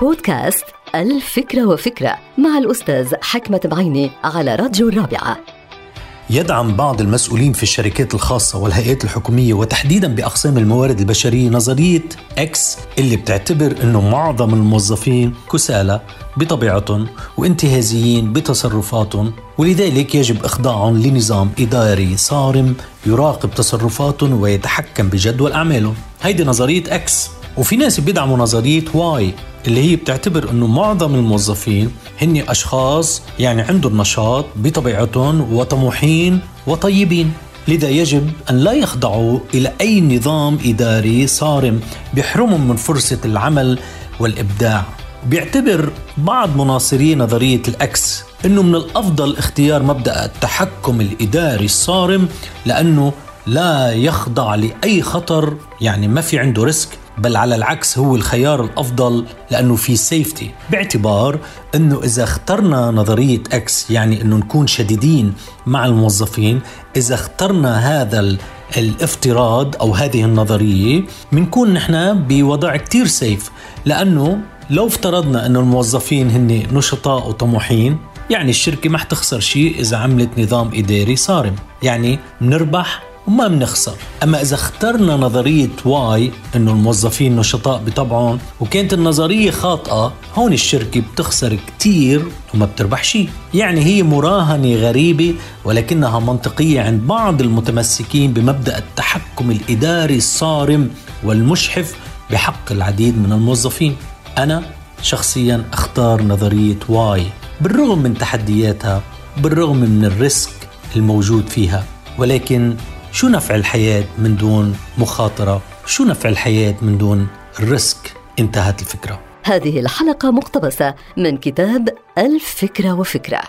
بودكاست الفكرة وفكرة مع الأستاذ حكمة بعيني على راديو الرابعة. يدعم بعض المسؤولين في الشركات الخاصة والهيئات الحكومية وتحديدا بأقسام الموارد البشرية نظرية إكس اللي بتعتبر أنه معظم الموظفين كسالى بطبيعتهم وانتهازيين بتصرفاتهم ولذلك يجب إخضاعهم لنظام إداري صارم يراقب تصرفاتهم ويتحكم بجدول أعمالهم هيدي نظرية X وفي ناس بيدعموا نظرية Y اللي هي بتعتبر إنه معظم الموظفين هن أشخاص يعني عندهم نشاط بطبيعتهم وطموحين وطيبين. لذا يجب أن لا يخضعوا إلى أي نظام إداري صارم بيحرمهم من فرصة العمل والإبداع. بيعتبر بعض مناصري نظرية ال X إنه من الأفضل اختيار مبدأ التحكم الإداري الصارم لأنه لا يخضع لأي خطر يعني ما في عنده risk بل على العكس هو الخيار الأفضل لأنه في safety باعتبار أنه إذا اخترنا نظرية X يعني أنه نكون شديدين مع الموظفين إذا اخترنا هذا الافتراض أو هذه النظرية بنكون نحن بوضع كتير safe لأنه لو افترضنا أنه الموظفين هن نشطاء وطموحين يعني الشركة ما حتخسر شيء إذا عملت نظام إداري صارم. يعني بنربح وما بنخسر أما إذا اخترنا نظرية واي أنه الموظفين نشطاء بطبعهم وكانت النظرية خاطئة هون الشركة بتخسر كتير وما بتربح شيء. يعني هي مراهنة غريبة ولكنها منطقية عند بعض المتمسكين بمبدأ التحكم الإداري الصارم والمشحف بحق العديد من الموظفين. أنا شخصيا أختار نظرية Y بالرغم من تحدياتها بالرغم من ال risk الموجود فيها. ولكن شو نفع الحياة من دون مخاطرة؟ شو نفع الحياة من دون ال risk؟ انتهت الفكرة هذه الحلقة مقتبسة من كتاب ألف فكرة وفكرة